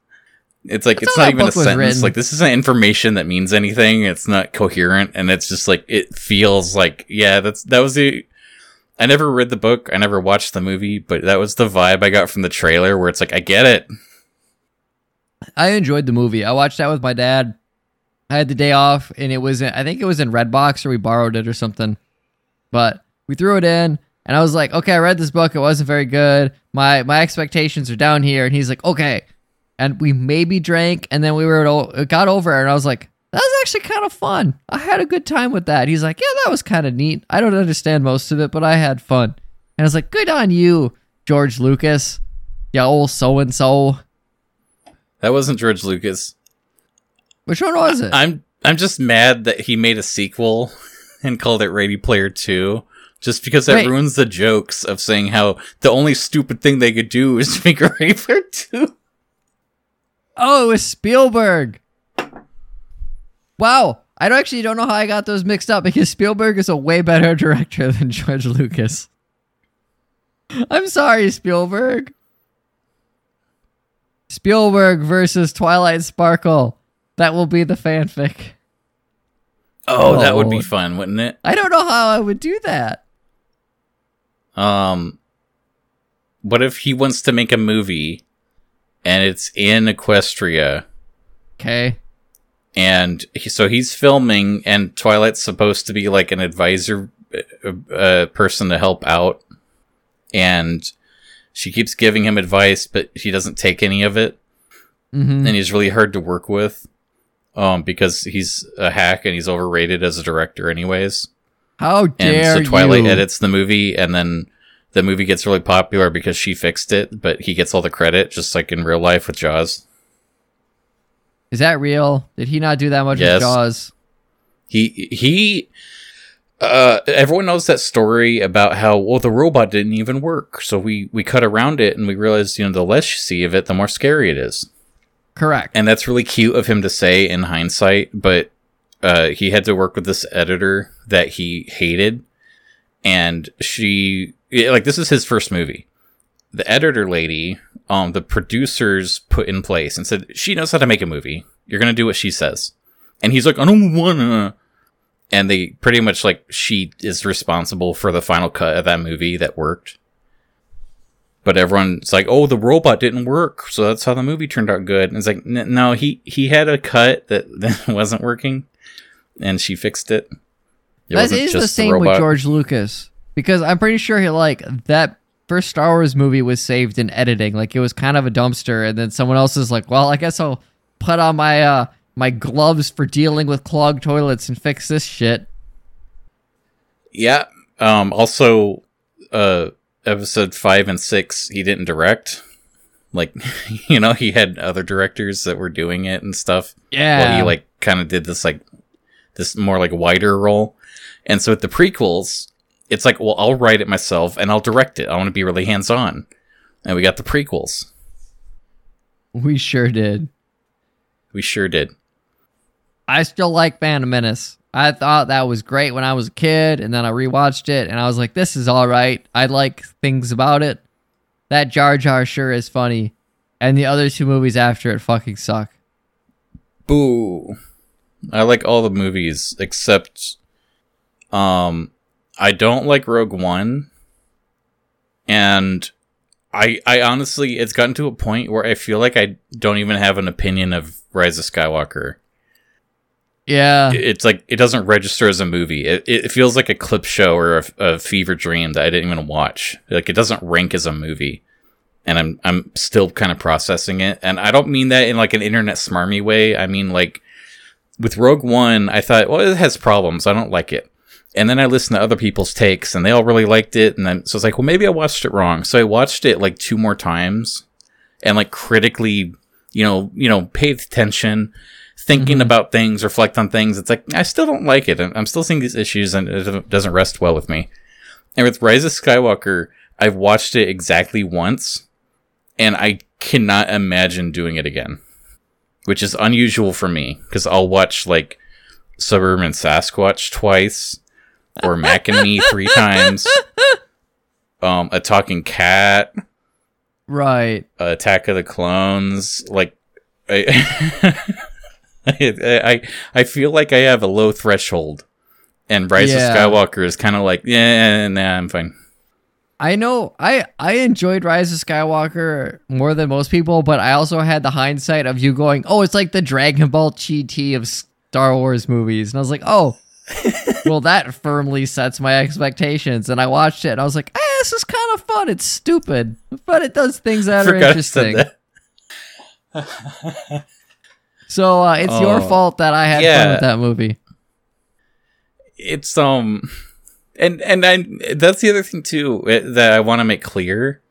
It's like That's it's not even a sentence. written. Like this isn't information that means anything. It's not coherent, and it's just like it feels like yeah. That's that was the. I never read the book. I never watched the movie, but that was the vibe I got from the trailer, where it's like I get it. I enjoyed the movie. I watched that with my dad. I had the day off, and it was in, I think it was in Redbox or we borrowed it or something. But we threw it in, and I was like, okay, I read this book. It wasn't very good. My my expectations are down here. And he's like, okay. And we maybe drank, and then we were it got over, and I was like, that was actually kind of fun. I had a good time with that. He's like, yeah, that was kind of neat. I don't understand most of it, but I had fun. And I was like, good on you, George Lucas. Yeah, old so and so. That wasn't George Lucas. Which one was it? I'm I'm just mad that he made a sequel and called it Ready Player Two. Just because that Wait. ruins the jokes of saying how the only stupid thing they could do is make a Player Two. Oh, it was Spielberg. Wow. I don't actually don't know how I got those mixed up because Spielberg is a way better director than George Lucas. I'm sorry, Spielberg. Spielberg versus Twilight Sparkle. That will be the fanfic. Oh, that would be Oh. fun, wouldn't it? I don't know how I would do that. Um, what if he wants to make a movie and it's in Equestria? Okay. and he, so he's filming and twilight's supposed to be like an advisor uh, uh, person to help out and she keeps giving him advice but he doesn't take any of it Mm-hmm. and he's really hard to work with um because he's a hack and he's overrated as a director anyways How and dare so twilight you? edits the movie and then the movie gets really popular because she fixed it but he gets all the credit just like in real life with jaws Is that real? Did he not do that much Yes. with Jaws? He he uh everyone knows that story about how well the robot didn't even work. So we we cut around it and we realized, you know, the less you see of it, the more scary it is. Correct. And that's really cute of him to say in hindsight, but uh he had to work with this editor that he hated and she like this is his first movie. The editor lady, um the producers put in place and said she knows how to make a movie. You're going to do what she says. And he's like, I don't want to and they pretty much like she is responsible for the final cut of that movie that worked. But everyone's like, "Oh, the robot didn't work, so that's how the movie turned out good." And it's like, "No, he he had a cut that, that wasn't working, and she fixed it." It That is the same with. George Lucas because I'm pretty sure he like that first Star Wars movie was saved in editing. Like it was kind of a dumpster, and then someone else is like, "Well, I guess I'll put on my uh my gloves for dealing with clogged toilets and fix this shit." Yeah. Um. Also, uh, episode five and six, he didn't direct. Like, you know, he had other directors that were doing it and stuff. Yeah, Well, he like kind of did this like this more like wider role. And so with the prequels, it's like, well, I'll write it myself and I'll direct it. I want to be really hands on. And we got the prequels. we sure did. We sure did. I still like Phantom Menace. I thought that was great when I was a kid, and then I rewatched it, and I was like, "This is all right. I like things about it." That Jar Jar sure is funny, and the other two movies after it fucking suck. Boo. I like all the movies except um I don't like Rogue One. And I I honestly it's gotten to a point where I feel like I don't even have an opinion of Rise of Skywalker. Yeah, It's like it doesn't register as a movie. It it feels like a clip show or a, a fever dream that I didn't even watch. Like it doesn't rank as a movie. And I'm I'm still kind of processing it. And I don't mean that in like an internet smarmy way. I mean like with Rogue One, I thought, well, it has problems. I don't like it. And then I listened to other people's takes, and they all really liked it. And then so it's like, well, maybe I watched it wrong. So I watched it like two more times, and like critically, you know, you know, paid attention, thinking Mhm. about things, reflect on things. It's like I still don't like it, I'm still seeing these issues, and it doesn't- doesn't rest well with me. And with Rise of Skywalker, I've watched it exactly once, and I cannot imagine doing it again which is unusual for me because I'll watch like Suburban Sasquatch twice or Mac and Me three times, um, a talking cat, right. Attack of the Clones. Like, I, I, I feel like I have a low threshold, and Rise Yeah. of Skywalker is kind of like, yeah, nah, I'm fine. I know I I enjoyed Rise of Skywalker more than most people, but I also had the hindsight of you going, "Oh, it's like the Dragon Ball GT of Star Wars movies," and I was like, "Oh." Well, that firmly sets my expectations, and I watched it, and I was like, eh, "This is kind of fun. It's stupid, but it does things that are interesting." So uh, it's your Oh. fault that I had fun Yeah. with that movie. it's um and and I that's the other thing too eh, that I want to make clear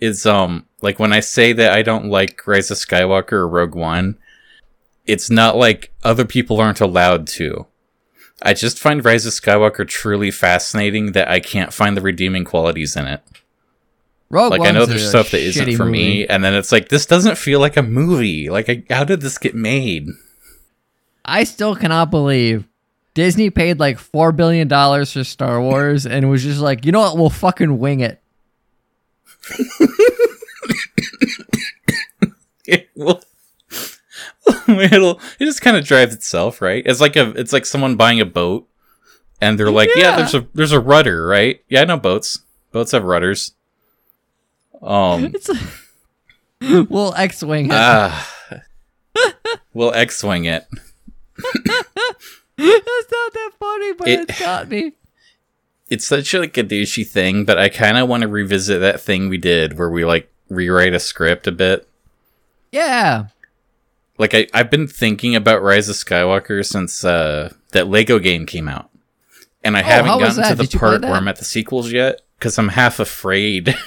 is um like when I say that I don't like Rise of Skywalker or Rogue One, it's not like other people aren't allowed to. I just find Rise of Skywalker truly fascinating that I can't find the redeeming qualities in it. Rogue Like I know there's stuff that isn't for me, and then it's like this doesn't feel like a movie. Like I, how did this get made? I still cannot believe Disney paid like four billion dollars for Star Wars and was just like, you know what, we'll fucking wing it. it will it'll it just kind of drives itself right it's like a it's like someone buying a boat and they're like yeah. Yeah. there's a there's a rudder right yeah i know boats boats have rudders um It's we'll X wing it. ah we'll x-wing it That's not that funny, but It- it, got me. it's such like a douchey thing but i kind of want to revisit that thing we did where we like rewrite a script a bit Yeah. Like I, I've been thinking about Rise of Skywalker since uh, that Lego game came out, and I Oh, haven't gotten to the Did part where? I'm at the sequels yet because I'm half afraid.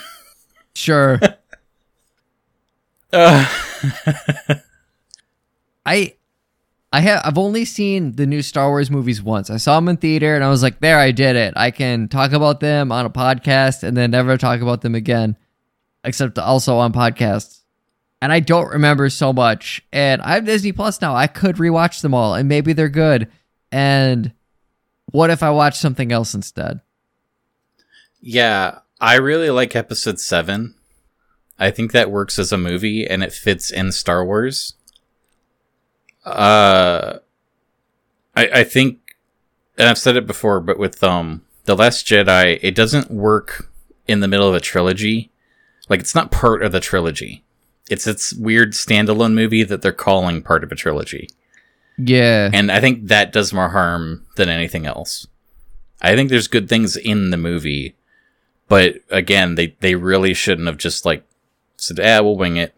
Sure. uh, I I have I've only seen the new Star Wars movies once. I saw them in theater and I was like, there, I did it. I can talk about them on a podcast and then never talk about them again. Except also on podcasts. And I don't remember so much. And I have Disney Plus now. I could rewatch them all and maybe they're good. And what if I watch something else instead? yeah, I really like Episode Seven. I think that works as a movie and it fits in Star Wars. Uh, I I think, and I've said it before, but with um the Last Jedi, it doesn't work in the middle of a trilogy. Like it's not part of the trilogy. It's its weird standalone movie that they're calling part of a trilogy. Yeah. And I think that does more harm than anything else. I think there's good things in the movie, but again, they, they really shouldn't have just like said, "Ah, we'll wing it."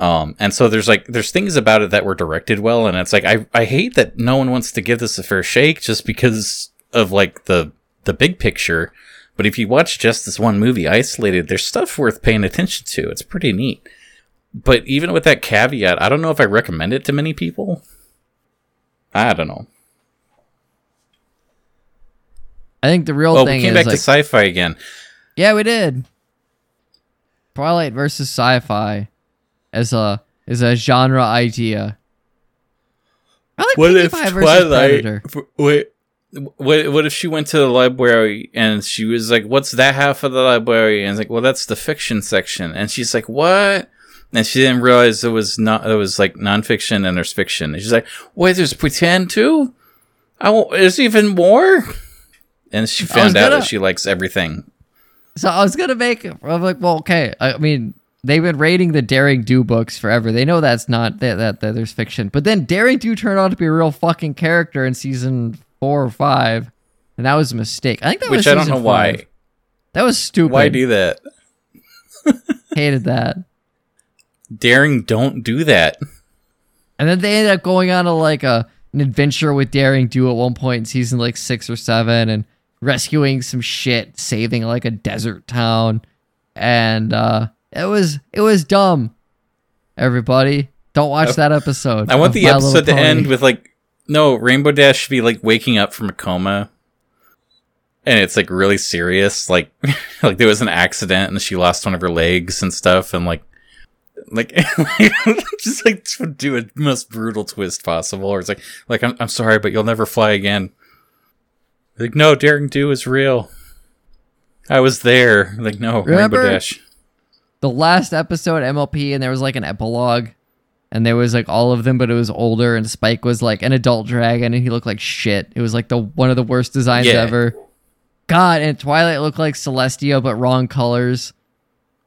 Um, and so there's like there's things about it that were directed well, and it's like I I hate that no one wants to give this a fair shake just because of like the the big picture. But if you watch just this one movie isolated, there's stuff worth paying attention to. It's pretty neat. But even with that caveat, I don't know if I recommend it to many people. I don't know. I think the real Oh, thing we came is back like, to sci-fi again. Yeah, we did. Twilight versus sci-fi as a is a genre idea. I like What Pinkie if Pie versus Twilight? Predator. f- Wait, what? What if she went to the library and she was like, "What's that half of the library?" And it's like, "Well, that's the fiction section." And she's like, "What?" And she didn't realize it was not. It was like nonfiction and there's fiction. And she's like, "Wait, there's pretend too? I won't, there's even more." And she found out gonna- that she likes everything. So I was gonna make. I'm like, well, okay. I mean, they've been rating the Daring Do books forever. They know that's not that, that that there's fiction. But then Daring Do turned out to be a real fucking character in season four or five, and that was a mistake. I think that was Which I don't know why. five. That was stupid. Why do that? Hated that. Daring, don't do that. And then they ended up going on a like a an adventure with Daring Do at one point in season like six or seven, and rescuing some shit, saving like a desert town, and uh it was it was dumb. Everybody, don't watch that episode. I want the My episode to end with like no Rainbow Dash should be like waking up from a coma, and it's like really serious. Like like there was an accident and she lost one of her legs and stuff, and like like just like to do a most brutal twist possible. Or it's like like I'm I'm sorry, but you'll never fly again. Like no, Daring Do is real. I was there. Like no, Remember- Rainbow Dash. the last episode MLP, and there was like an epilogue, and there was like all of them, but it was older, and Spike was like an adult dragon, and he looked like shit. It was like the one of the worst designs Yeah. ever. God, and Twilight looked like Celestia, but wrong colors.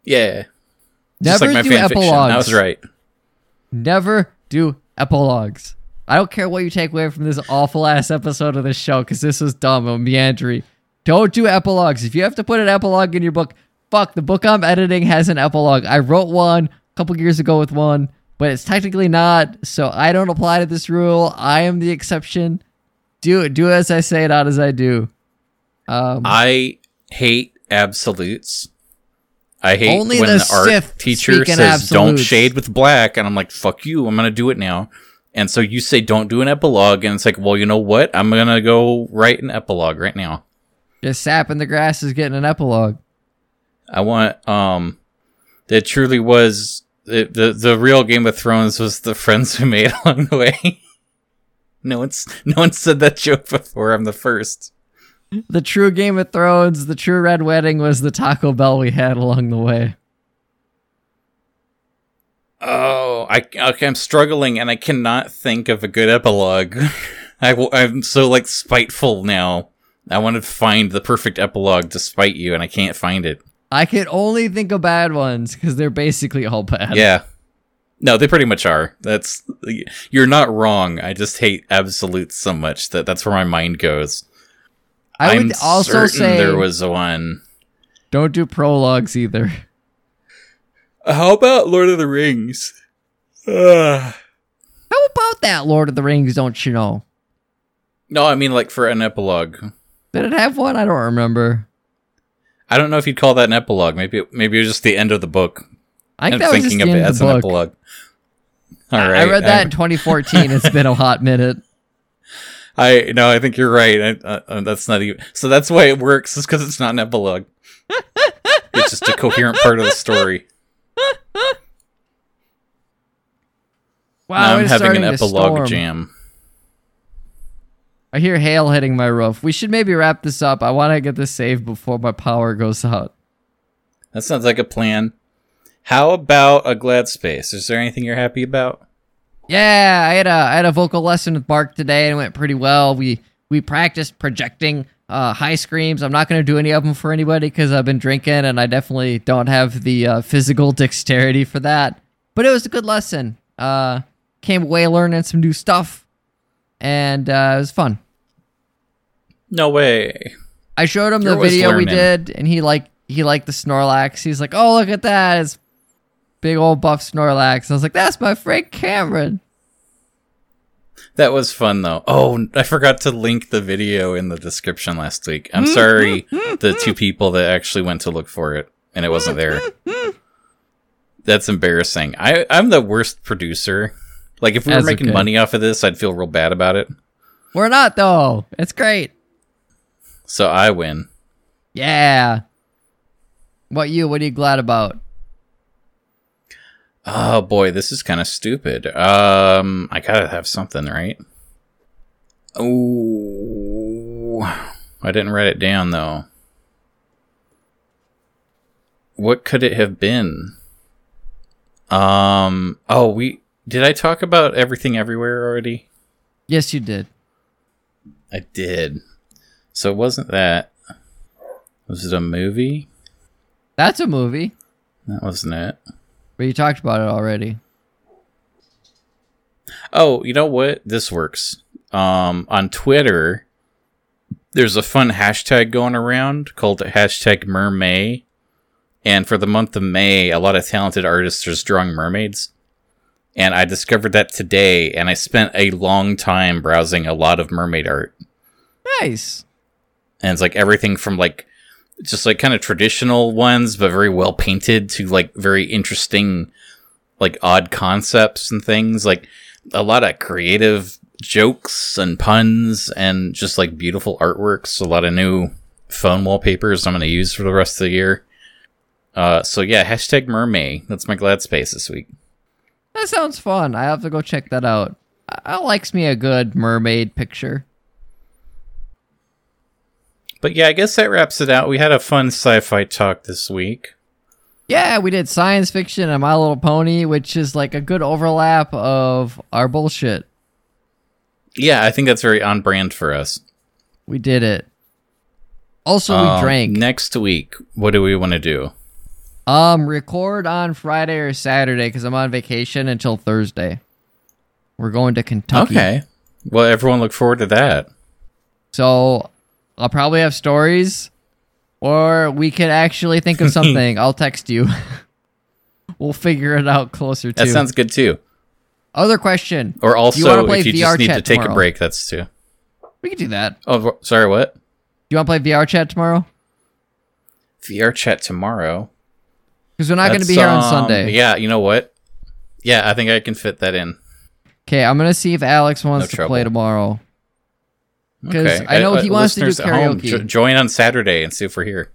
Yeah, Never like do fiction. epilogues. That was right. Never do epilogues. I don't care what you take away from this awful ass episode of the show because this was dumb and meandering. Don't do epilogues. If you have to put an epilogue in your book, fuck, the book I'm editing has an epilogue. I wrote one a couple years ago with one, but it's technically not, so I don't apply to this rule. I am the exception. Do do as I say, not as I do. Um, I hate absolutes. I hate Only when the art teacher says don't shade with black, and I'm like, fuck you, I'm gonna do it now. And so you say don't do an epilogue, and it's like, well, you know what? I'm gonna go write an epilogue right now. just sap in the grass is getting an epilogue. I want um that truly was it, the the real Game of Thrones was the friends we made along the way. no one's no one said that joke before. I'm the first. The true Game of Thrones, the true Red Wedding was the Taco Bell we had along the way. Oh, I okay. I'm struggling, and I cannot think of a good epilogue. I, w- I'm so like spiteful now. I want to find the perfect epilogue to spite you, and I can't find it. I can only think of bad ones because they're basically all bad. Yeah, no, they pretty much are. That's you're not wrong. I just hate absolutes so much that that's where my mind goes. I am would also certain say there was one. don't do prologues either. How about Lord of the Rings? How about that, Lord of the Rings? Don't you know? no, I mean like for an epilogue. Did it have one? I don't remember. I don't know if you'd call that an epilogue. Maybe it, maybe it was just the end of the book. I think I'm that was just thinking the of it end as of the an epilogue. All I- right, I read that in 2014. it's been a hot minute. I no, I think you're right. I, uh, uh, that's not even. So that's why it works. Is because it's not an epilogue. it's just a coherent part of the story. Wow, Now I'm having an epilogue jam. I hear hail hitting my roof. We should maybe wrap this up. I want to get this saved before my power goes out. That sounds like a plan. How about a glad space? Is there anything you're happy about? Yeah, I had a I had a vocal lesson with Mark today and it went pretty well. We we practiced projecting uh, high screams. I'm not going to do any of them for anybody because I've been drinking and I definitely don't have the uh, physical dexterity for that. But it was a good lesson. Uh, came away learning some new stuff, and uh, it was fun. No way. I showed him You're the video we did, and he like he liked the Snorlax. He's like, "Oh, look at that! It's big old buff Snorlax." I was like, "That's my friend Cameron." That was fun though. Oh, I forgot to link the video in the description last week. I'm mm, sorry, mm, mm, the two people that actually went to look for it and it wasn't there. That's embarrassing. I I'm the worst producer. Like if we were making okay. money off of this, I'd feel real bad about it. We're not though. It's great. So I win. Yeah. What you? What are you glad about? Oh boy, this is kind of stupid. Um, I gotta have something, right? Oh, I didn't write it down though. What could it have been? Um. Oh, we did. I talk about everything everywhere already. Yes, you did. I did. So it wasn't that. Was it a movie? That's a movie, That wasn't it. but you talked about it already. Oh, you know what? This works. Um, on Twitter, there's a fun hashtag going around called hashtag mermay. And for the month of May, a lot of talented artists are drawing mermaids. And I discovered that today, and I spent a long time browsing a lot of mermaid art. Nice. And it's like everything from like just like kind of traditional ones, but very well painted to like very interesting, like odd concepts and things. Like a lot of creative jokes and puns and just like beautiful artworks. A lot of new phone wallpapers I'm going to use for the rest of the year. Uh, so yeah, hashtag mermay That's my glad space this week. That sounds fun. I have to go check that out. I, likes me a good mermaid picture. But yeah, I guess that wraps it out. We had a fun sci-fi talk this week. Yeah, we did science fiction and My Little Pony, which is like a good overlap of our bullshit. Yeah, I think that's very on brand for us. We did it. Also, Um, we drank. Next week, what do we want to do? Um, record on Friday or Saturday because I'm on vacation until Thursday. We're going to Kentucky. Okay. Well, everyone look forward to that. So I'll probably have stories, or we could actually think of something. I'll text you. we'll figure it out closer to. That sounds good too. Other question. Or also, play if you VR just need to take a break, that's too. We could do that. Oh, sorry, what? Do you want to play VR chat tomorrow? VR chat tomorrow. Because we're not going to be here on um, Sunday. Yeah, you know what? Yeah, I think I can fit that in. Okay, I'm going to see if Alex wants No to trouble. play tomorrow. 'Cause Okay. I know Uh, he wants to do at home, jo- join on Saturday and see if we're here.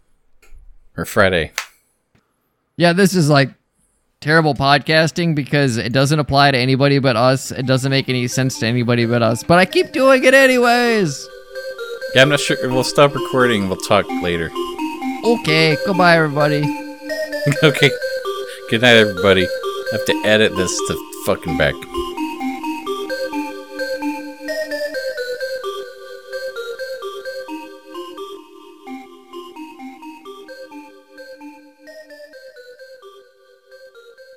Or Friday. Yeah, this is like terrible podcasting because it doesn't apply to anybody but us. It doesn't make any sense to anybody but us. But I keep doing it anyways. Yeah, I'm not sure. We'll stop recording. We'll talk later. Okay, goodbye, everybody. okay. Good night, everybody. I have to edit this to fucking back.